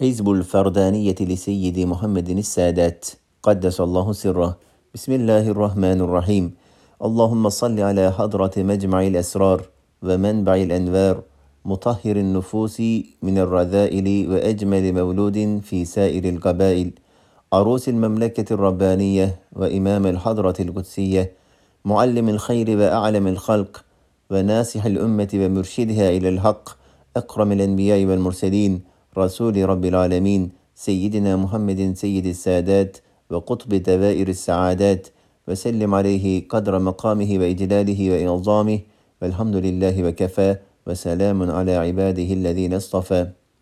حزب الفردانية لسيد محمد السادات. قدس الله سره. بسم الله الرحمن الرحيم. اللهم صل على حضرة مجمع الأسرار ومنبع الأنوار مطهر النفوس من الرذائل وأجمل مولود في سائر القبائل عروس المملكة الربانية وإمام الحضرة القدسية معلم الخير وأعلم الخلق وناسح الأمة ومرشدها إلى الحق أكرم الأنبياء والمرسلين رسول رب العالمين سيدنا محمد سيد السادات وقطب دوائر السعادات وسلم عليه قدر مقامه وإجلاله وإعظامه والحمد لله وكفى وسلام على عباده الذين اصطفى.